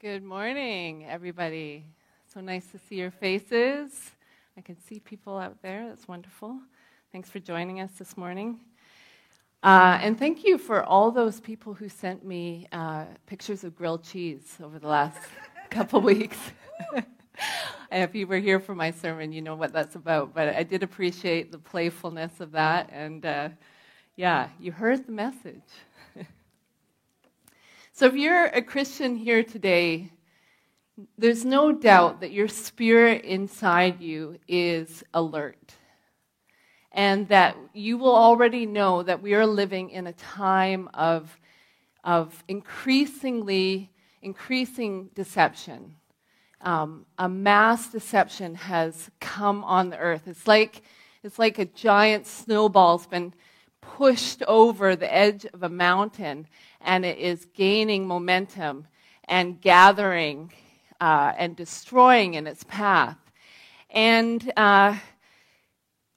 Good morning, everybody. So nice to see your faces. I can see people out there. That's wonderful. Thanks for joining us this morning. Uh, and thank you for all those people who sent me uh, pictures of grilled cheese over the last couple weeks. if you were here for my sermon, you know what that's about. But I did appreciate the playfulness of that. And uh, yeah, you heard the message. So if you're a Christian here today, there's no doubt that your spirit inside you is alert and that you will already know that we are living in a time of, of increasingly increasing deception. Um, a mass deception has come on the earth. It's like, it's like a giant snowball's been pushed over the edge of a mountain and it is gaining momentum and gathering uh, and destroying in its path. And uh,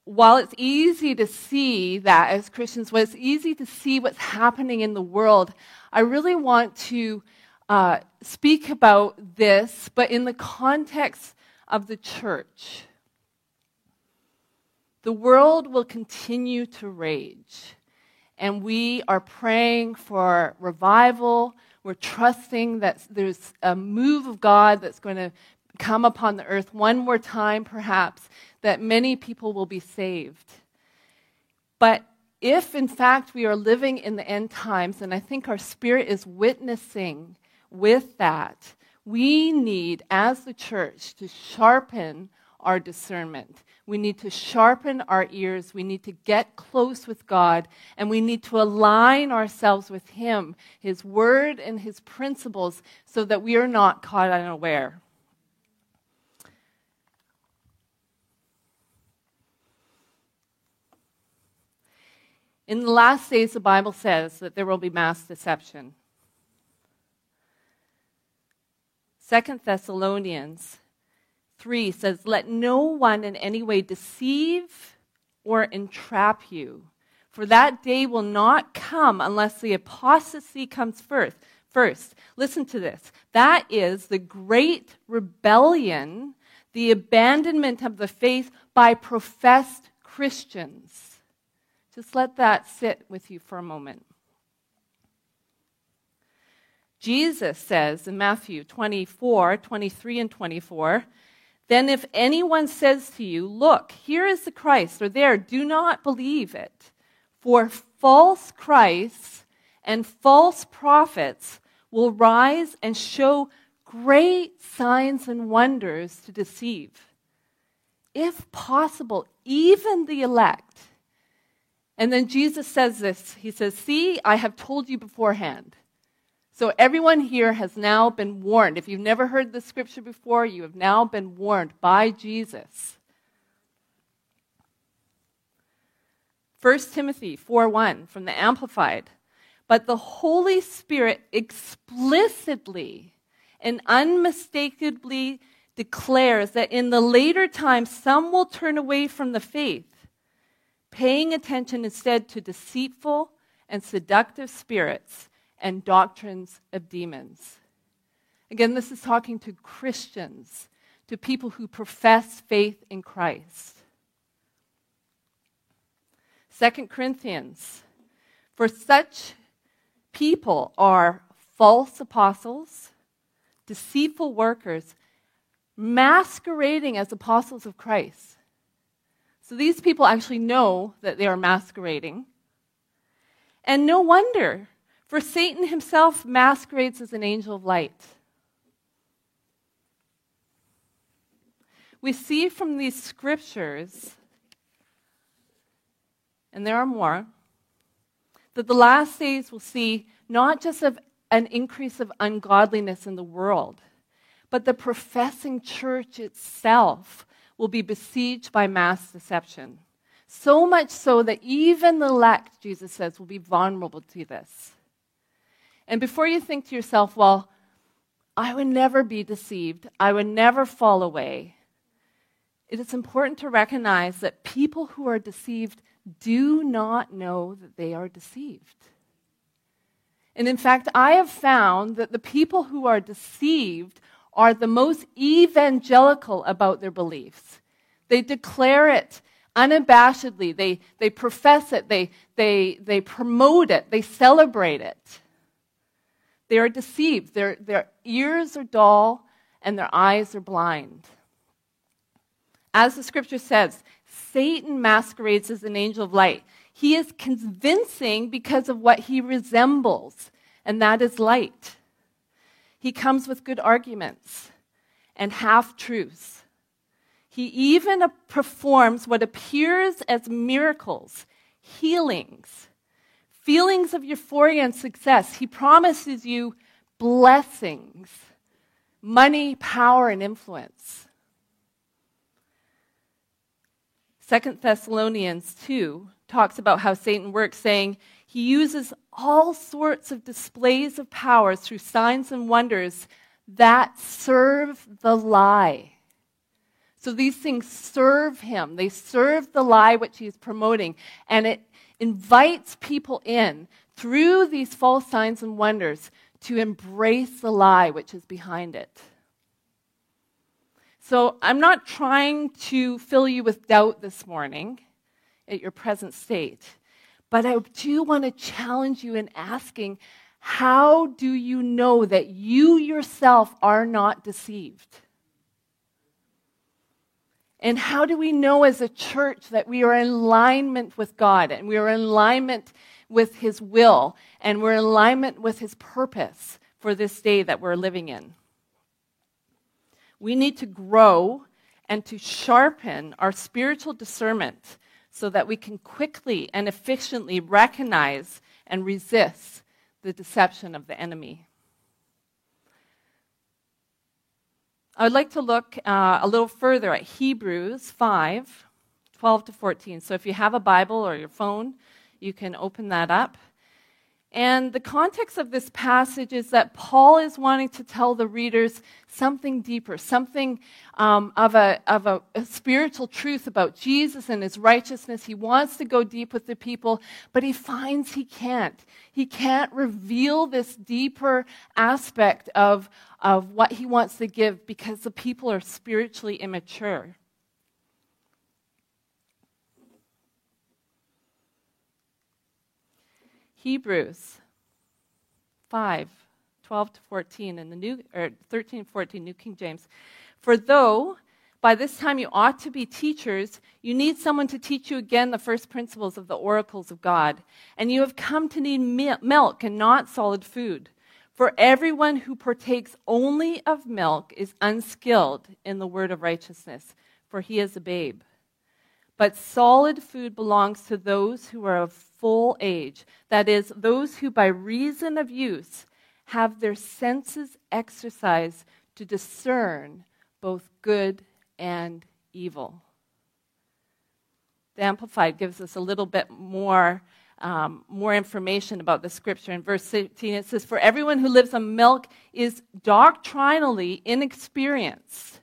while it's easy to see that as Christians, while it's easy to see what's happening in the world, I really want to uh, speak about this, but in the context of the church. The world will continue to rage, and we are praying for revival. We're trusting that there's a move of God that's going to come upon the earth one more time, perhaps, that many people will be saved. But if, in fact, we are living in the end times, and I think our spirit is witnessing with that, we need, as the church, to sharpen our discernment. We need to sharpen our ears. We need to get close with God. And we need to align ourselves with Him, His Word, and His principles so that we are not caught unaware. In the last days, the Bible says that there will be mass deception. Second Thessalonians 3 says, Let no one in any way deceive or entrap you, for that day will not come unless the apostasy comes first. First, listen to this. That is the great rebellion, the abandonment of the faith by professed Christians. Just let that sit with you for a moment. Jesus says in Matthew 24, 23, and 24, then if anyone says to you, Look, here is the Christ, or there, do not believe it. For false Christs and false prophets will rise and show great signs and wonders to deceive. If possible, even the elect. And then Jesus says this He says, See, I have told you beforehand. So everyone here has now been warned. If you've never heard the scripture before, you have now been warned by Jesus. 1 Timothy 4:1 from the Amplified. But the Holy Spirit explicitly and unmistakably declares that in the later times some will turn away from the faith paying attention instead to deceitful and seductive spirits and doctrines of demons. Again, this is talking to Christians, to people who profess faith in Christ. 2 Corinthians, for such people are false apostles, deceitful workers, masquerading as apostles of Christ. So these people actually know that they are masquerading. And no wonder, for Satan himself masquerades as an angel of light. We see from these scriptures, and there are more, that the last days will see not just of an increase of ungodliness in the world, but the professing church itself will be besieged by mass deception. So much so that even the elect, Jesus says, will be vulnerable to this. And before you think to yourself, well, I would never be deceived, I would never fall away, it is important to recognize that people who are deceived do not know that they are deceived. And in fact, I have found that the people who are deceived are the most evangelical about their beliefs. They declare it unabashedly, they, they profess it, they, they, they promote it, they celebrate it. They are deceived. Their, their ears are dull and their eyes are blind. As the scripture says, Satan masquerades as an angel of light. He is convincing because of what he resembles, and that is light. He comes with good arguments and half truths. He even performs what appears as miracles, healings, feelings of euphoria and success. He promises you blessings, money, power, and influence. Second Thessalonians 2 talks about how Satan works, saying he uses all sorts of displays of powers through signs and wonders that serve the lie. So these things serve him. They serve the lie which he is promoting. And it invites people in through these false signs and wonders to embrace the lie which is behind it. So I'm not trying to fill you with doubt this morning at your present state, but I do want to challenge you in asking how do you know that you yourself are not deceived? And how do we know as a church that we are in alignment with God and we are in alignment with His will and we're in alignment with His purpose for this day that we're living in? We need to grow and to sharpen our spiritual discernment so that we can quickly and efficiently recognize and resist the deception of the enemy. I would like to look uh, a little further at Hebrews 5 12 to 14. So if you have a Bible or your phone, you can open that up. And the context of this passage is that Paul is wanting to tell the readers something deeper, something um, of, a, of a, a, spiritual truth about Jesus and his righteousness. He wants to go deep with the people, but he finds he can't. He can't reveal this deeper aspect of, of what he wants to give because the people are spiritually immature. Hebrews 5 12 to 14 in the new or 13 14 New King James. For though by this time you ought to be teachers, you need someone to teach you again the first principles of the oracles of God, and you have come to need milk and not solid food. For everyone who partakes only of milk is unskilled in the word of righteousness, for he is a babe. But solid food belongs to those who are of full age, that is, those who by reason of use have their senses exercised to discern both good and evil. The Amplified gives us a little bit more, um, more information about the scripture. In verse 18, it says, For everyone who lives on milk is doctrinally inexperienced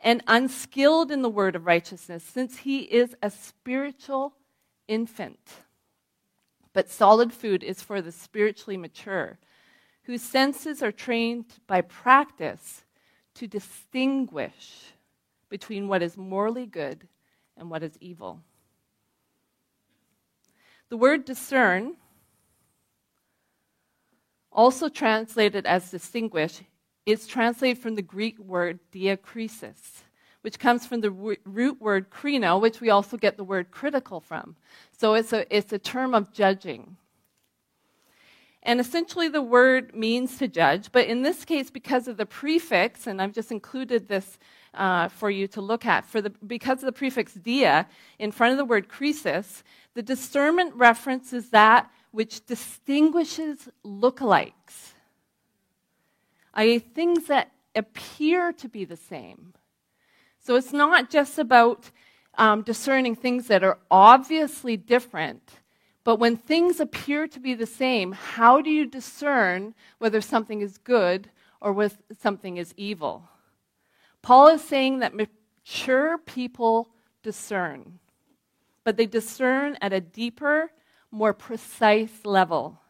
and unskilled in the word of righteousness, since he is a spiritual infant. But solid food is for the spiritually mature, whose senses are trained by practice to distinguish between what is morally good and what is evil. The word discern, also translated as distinguish, is translated from the Greek word diakrisis, which comes from the root word krino, which we also get the word critical from. So it's a, it's a term of judging. And essentially, the word means to judge, but in this case, because of the prefix, and I've just included this uh, for you to look at, for the, because of the prefix dia in front of the word krisis, the discernment references that which distinguishes lookalikes i.e., things that appear to be the same. So it's not just about um, discerning things that are obviously different, but when things appear to be the same, how do you discern whether something is good or whether something is evil? Paul is saying that mature people discern, but they discern at a deeper, more precise level.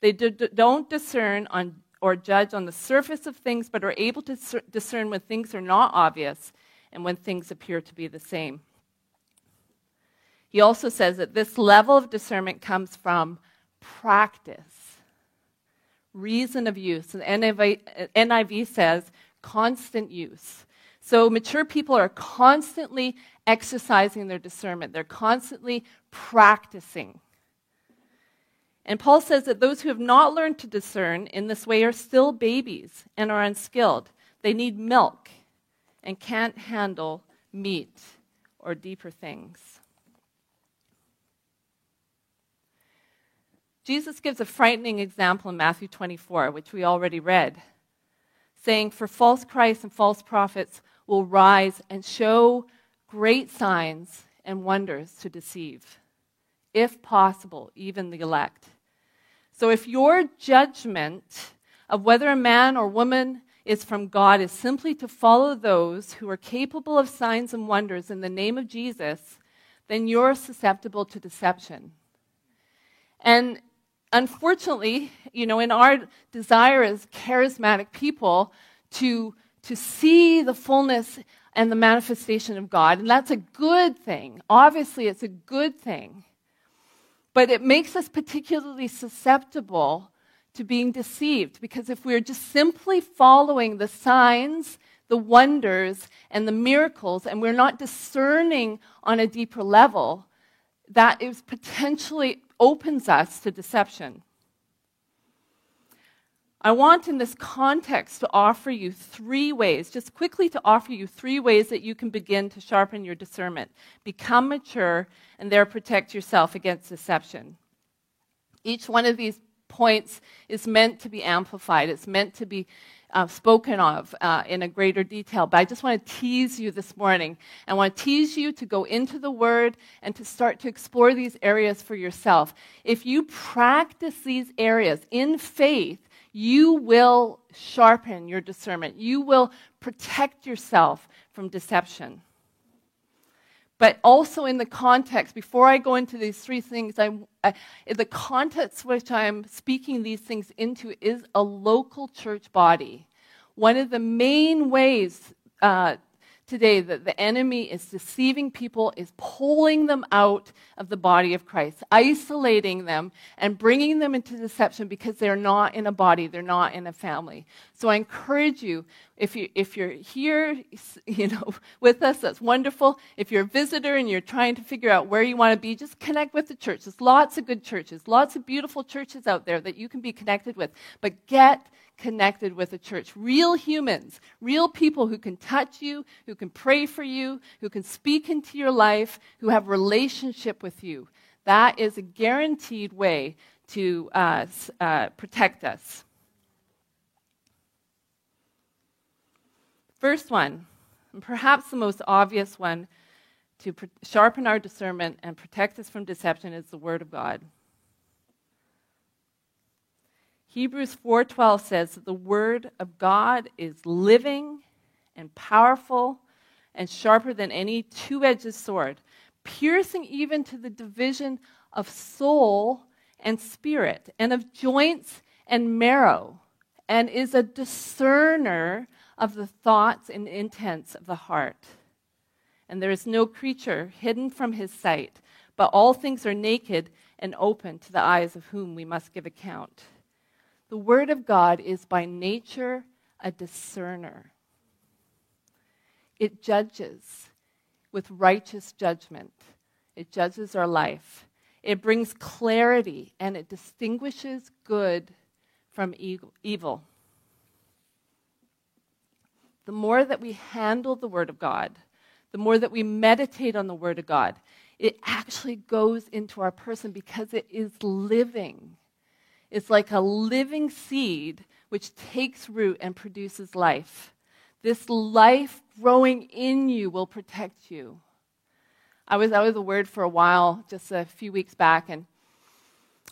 They do, don't discern on, or judge on the surface of things, but are able to discern when things are not obvious and when things appear to be the same. He also says that this level of discernment comes from practice, reason of use. And NIV, NIV says constant use. So mature people are constantly exercising their discernment, they're constantly practicing. And Paul says that those who have not learned to discern in this way are still babies and are unskilled. They need milk and can't handle meat or deeper things. Jesus gives a frightening example in Matthew 24, which we already read, saying, For false Christs and false prophets will rise and show great signs and wonders to deceive, if possible, even the elect. So if your judgment of whether a man or woman is from God is simply to follow those who are capable of signs and wonders in the name of Jesus, then you're susceptible to deception. And unfortunately, you know, in our desire as charismatic people to, to see the fullness and the manifestation of God, and that's a good thing. Obviously, it's a good thing. But it makes us particularly susceptible to being deceived because if we're just simply following the signs, the wonders, and the miracles, and we're not discerning on a deeper level, that is potentially opens us to deception. I want in this context to offer you three ways, just quickly to offer you three ways that you can begin to sharpen your discernment, become mature, and there protect yourself against deception. Each one of these points is meant to be amplified, it's meant to be uh, spoken of uh, in a greater detail. But I just want to tease you this morning. I want to tease you to go into the Word and to start to explore these areas for yourself. If you practice these areas in faith, you will sharpen your discernment. You will protect yourself from deception. But also in the context, before I go into these three things, I, I, the context which I'm speaking these things into is a local church body. One of the main ways uh, today that the enemy is deceiving people, is pulling them out of the body of Christ, isolating them, and bringing them into deception because they're not in a body, they're not in a family. So I encourage you, if, you, if you're here you know, with us, that's wonderful. If you're a visitor and you're trying to figure out where you want to be, just connect with the church. There's lots of good churches, lots of beautiful churches out there that you can be connected with. But get connected with a church. Real humans, real people who can touch you, who can pray for you, who can speak into your life, who have relationship with you. That is a guaranteed way to uh, uh, protect us. First one, and perhaps the most obvious one to pr- sharpen our discernment and protect us from deception is the Word of God. Hebrews 4:12 says that the word of God is living and powerful and sharper than any two-edged sword, piercing even to the division of soul and spirit and of joints and marrow, and is a discerner of the thoughts and intents of the heart. And there is no creature hidden from his sight, but all things are naked and open to the eyes of whom we must give account. The Word of God is by nature a discerner, it judges with righteous judgment, it judges our life, it brings clarity, and it distinguishes good from evil. The more that we handle the Word of God, the more that we meditate on the Word of God, it actually goes into our person because it is living. It's like a living seed which takes root and produces life. This life growing in you will protect you. I was out of the Word for a while, just a few weeks back, and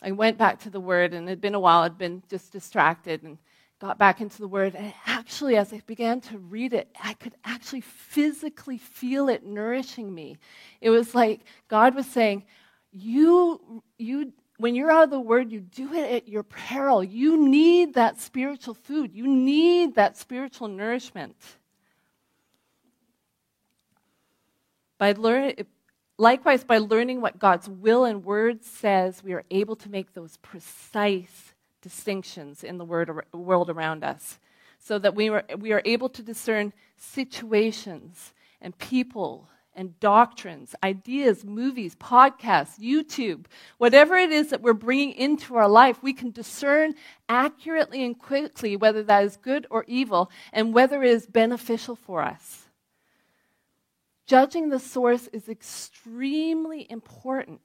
I went back to the Word, and it had been a while. I'd been just distracted and got back into the Word. And actually, as I began to read it, I could actually physically feel it nourishing me. It was like God was saying, You, you when you're out of the Word, you do it at your peril. You need that spiritual food, you need that spiritual nourishment. By learn, likewise, by learning what God's will and word says, we are able to make those precise distinctions in the world around us, so that we are, we are able to discern situations and people and doctrines, ideas, movies, podcasts, YouTube, whatever it is that we're bringing into our life, we can discern accurately and quickly whether that is good or evil and whether it is beneficial for us. Judging the source is extremely important,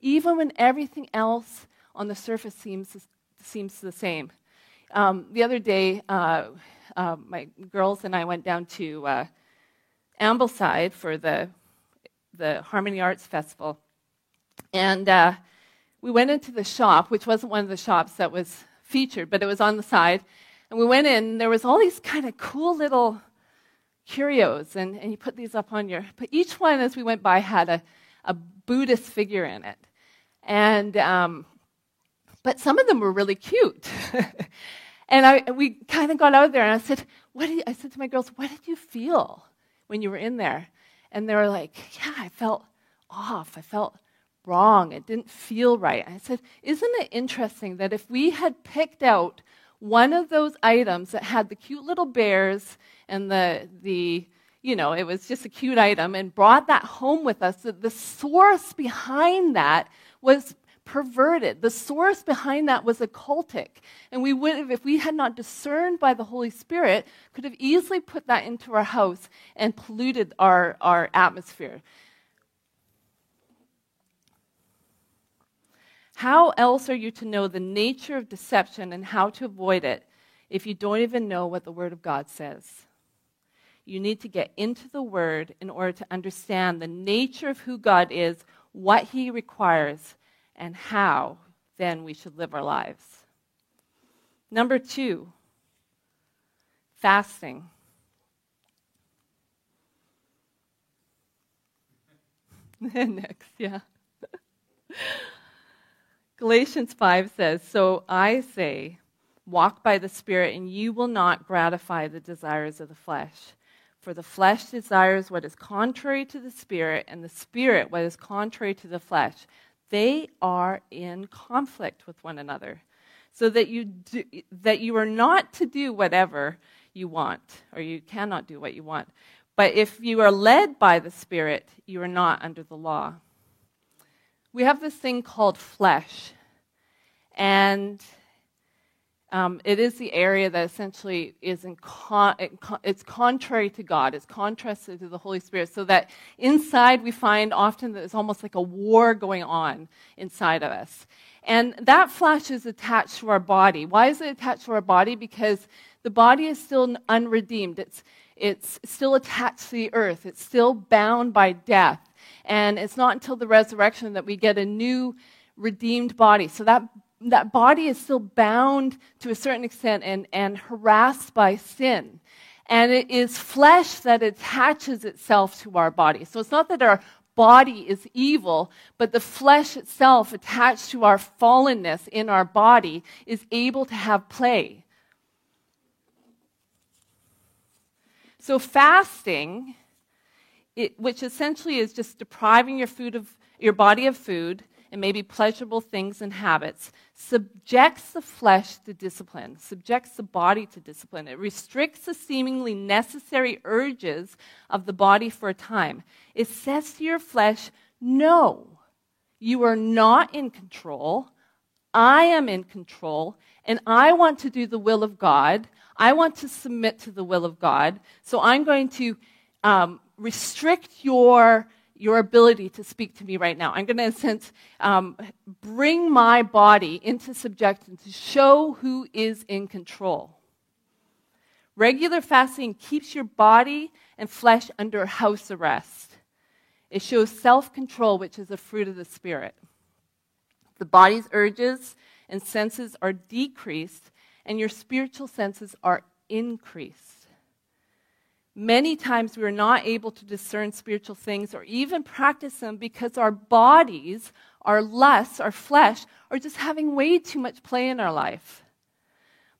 even when everything else on the surface seems, seems the same. Um, the other day, uh, uh, my girls and I went down to uh, Ambleside for the, the Harmony Arts Festival. And uh, we went into the shop, which wasn't one of the shops that was featured, but it was on the side. And we went in, and there was all these kind of cool little curios, and, and you put these up on your. But each one, as we went by, had a, a Buddhist figure in it. And, um, but some of them were really cute. and I, we kind of got out of there, and I said, what did, I said to my girls, what did you feel? when you were in there? And they were like, Yeah, I felt off. I felt wrong. It didn't feel right. I said, Isn't it interesting that if we had picked out one of those items that had the cute little bears and the, the you know, it was just a cute item and brought that home with us, that the source behind that was perverted. The source behind that was occultic. And we would have, if we had not discerned by the Holy Spirit, could have easily put that into our house and polluted our, our atmosphere. How else are you to know the nature of deception and how to avoid it if you don't even know what the Word of God says? You need to get into the Word in order to understand the nature of who God is, what He requires, and how then we should live our lives. Number two, fasting. Next, yeah. Galatians 5 says, So I say, walk by the Spirit, and you will not gratify the desires of the flesh. For the flesh desires what is contrary to the Spirit, and the Spirit what is contrary to the flesh they are in conflict with one another. So that you, do, that you are not to do whatever you want, or you cannot do what you want. But if you are led by the Spirit, you are not under the law. We have this thing called flesh. And um, it is the area that essentially is in con- it's contrary to God. It's contrasted to the Holy Spirit. So that inside we find often that it's almost like a war going on inside of us. And that flesh is attached to our body. Why is it attached to our body? Because the body is still unredeemed. It's, it's still attached to the earth. It's still bound by death. And it's not until the resurrection that we get a new redeemed body. So that that body is still bound to a certain extent and, and harassed by sin. And it is flesh that attaches itself to our body. So it's not that our body is evil, but the flesh itself, attached to our fallenness in our body, is able to have play. So fasting, it, which essentially is just depriving your food of your body of food, and maybe pleasurable things and habits, subjects the flesh to discipline, subjects the body to discipline. It restricts the seemingly necessary urges of the body for a time. It says to your flesh, No, you are not in control. I am in control, and I want to do the will of God. I want to submit to the will of God. So I'm going to um, restrict your your ability to speak to me right now. I'm going to, in a sense, um, bring my body into subjection to show who is in control. Regular fasting keeps your body and flesh under house arrest. It shows self control, which is a fruit of the Spirit. The body's urges and senses are decreased, and your spiritual senses are increased. Many times we are not able to discern spiritual things or even practice them because our bodies our lusts, our flesh, are just having way too much play in our life.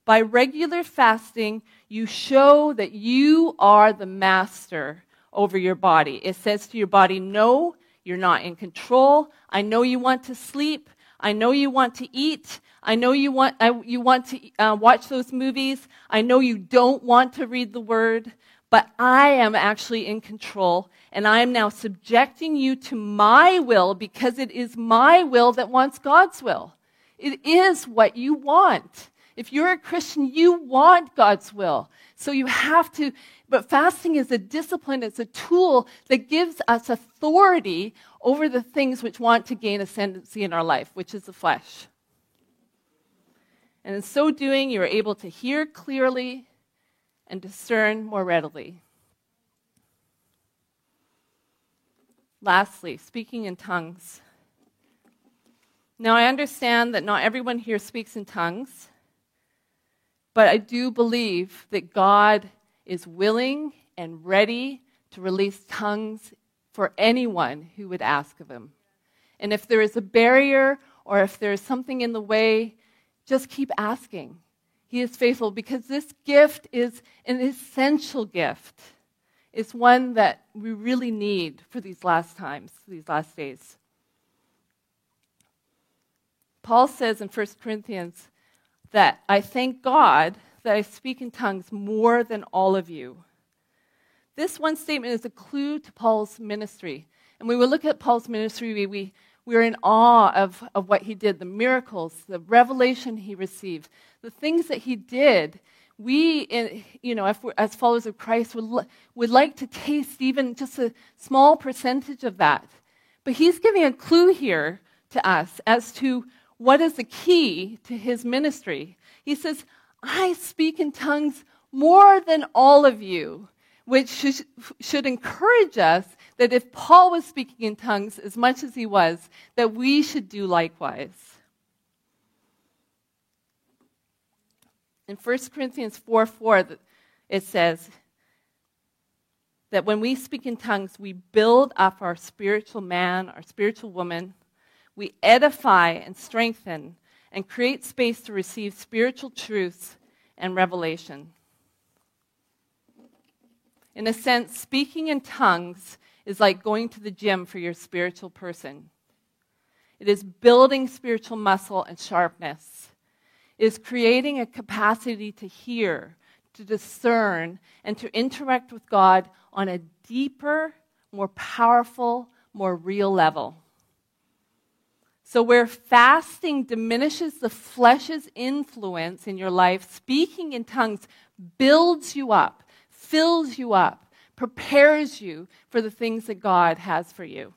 By regular fasting, you show that you are the master over your body. It says to your body, No, you're not in control. I know you want to sleep. I know you want to eat. I know you want, I, you want to uh, watch those movies. I know you don't want to read the word, but I am actually in control, and I am now subjecting you to my will because it is my will that wants God's will. It is what you want. If you're a Christian, you want God's will. So you have to, but fasting is a discipline, it's a tool that gives us authority over the things which want to gain ascendancy in our life, which is the flesh. And in so doing, you are able to hear clearly and discern more readily. Lastly, speaking in tongues. Now, I understand that not everyone here speaks in tongues, but I do believe that God is willing and ready to release tongues for anyone who would ask of him. And if there is a barrier or if there is something in the way, just keep asking. He is faithful because this gift is an essential gift. It's one that we really need for these last times, these last days. Paul says in 1 Corinthians that I thank God that I speak in tongues more than all of you. This one statement is a clue to Paul's ministry. And when we look at Paul's ministry, we, we we're in awe of, of what he did, the miracles, the revelation he received, the things that he did. We, you know, as followers of Christ, would, would like to taste even just a small percentage of that. But he's giving a clue here to us as to what is the key to his ministry. He says, I speak in tongues more than all of you, which should, encourage us that if Paul was speaking in tongues as much as he was, that we should do likewise. In 1 Corinthians 4 4, it says that when we speak in tongues, we build up our spiritual man, our spiritual woman, we edify and strengthen and create space to receive spiritual truths and revelation. In a sense, speaking in tongues is like going to the gym for your spiritual person. It is building spiritual muscle and sharpness. It is creating a capacity to hear, to discern, and to interact with God on a deeper, more powerful, more real level. So, where fasting diminishes the flesh's influence in your life, speaking in tongues builds you up, fills you up, prepares you for the things that God has for you.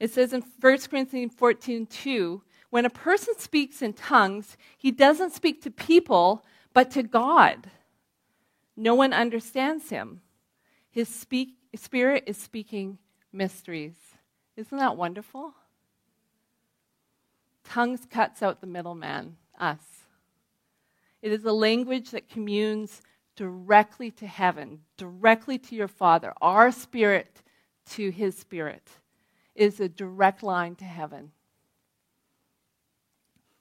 It says in 1 Corinthians 14 2, when a person speaks in tongues, he doesn't speak to people, but to God. No one understands him. His speak, spirit is speaking mysteries. Isn't that wonderful? Tongues cuts out the middleman, us. It is a language that communes directly to heaven, directly to your Father. Our spirit to His spirit is a direct line to heaven.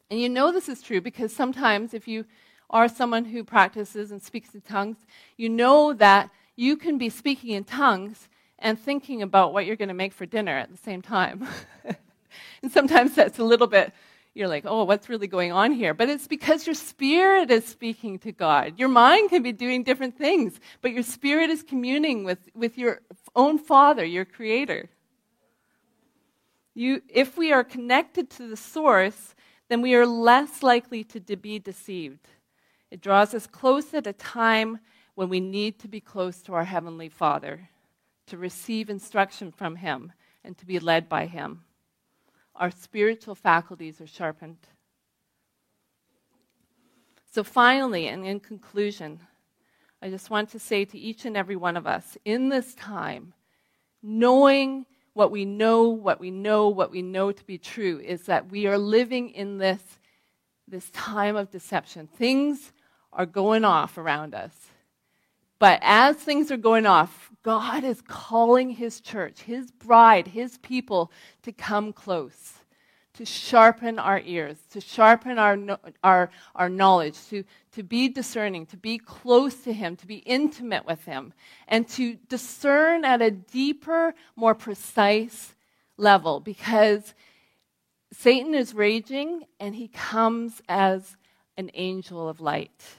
And you know this is true because sometimes if you are someone who practices and speaks in tongues, you know that you can be speaking in tongues and thinking about what you're going to make for dinner at the same time. and sometimes that's a little bit you're like, oh, what's really going on here? But it's because your spirit is speaking to God. Your mind can be doing different things, but your spirit is communing with, with your own Father, your Creator. You, if we are connected to the source, then we are less likely to be deceived. It draws us close at a time when we need to be close to our Heavenly Father, to receive instruction from Him, and to be led by Him our spiritual faculties are sharpened. So, finally, and in conclusion, I just want to say to each and every one of us in this time, knowing what we know, what we know, what we know to be true, is that we are living in this, this time of deception. Things are going off around us. But as things are going off, God is calling his church, his bride, his people to come close, to sharpen our ears, to sharpen our, our, our knowledge, to, to be discerning, to be close to him, to be intimate with him, and to discern at a deeper, more precise level because Satan is raging and he comes as an angel of light.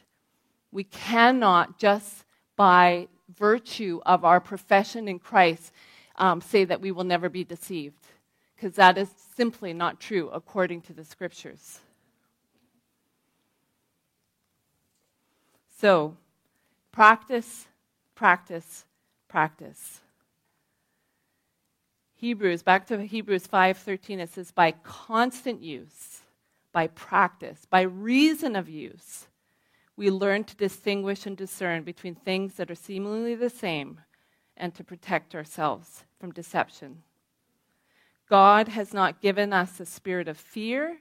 We cannot just by virtue of our profession in Christ um, say that we will never be deceived, because that is simply not true according to the scriptures. So, practice, practice, practice. Hebrews, back to Hebrews 5:13 it says by constant use, by practice, by reason of use, we learn to distinguish and discern between things that are seemingly the same and to protect ourselves from deception. God has not given us a spirit of fear,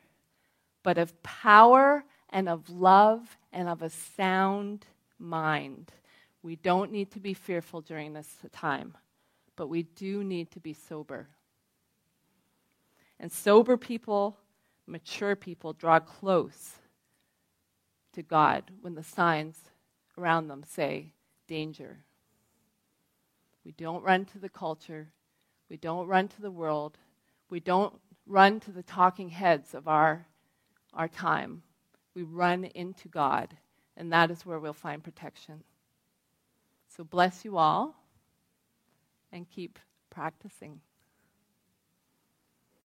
but of power and of love and of a sound mind. We don't need to be fearful during this time, but we do need to be sober. And sober people, mature people, draw close to God when the signs around them say danger. We don't run to the culture. We don't run to the world. We don't run to the talking heads of our, our time. We run into God, and that is where we'll find protection. So bless you all and keep practicing.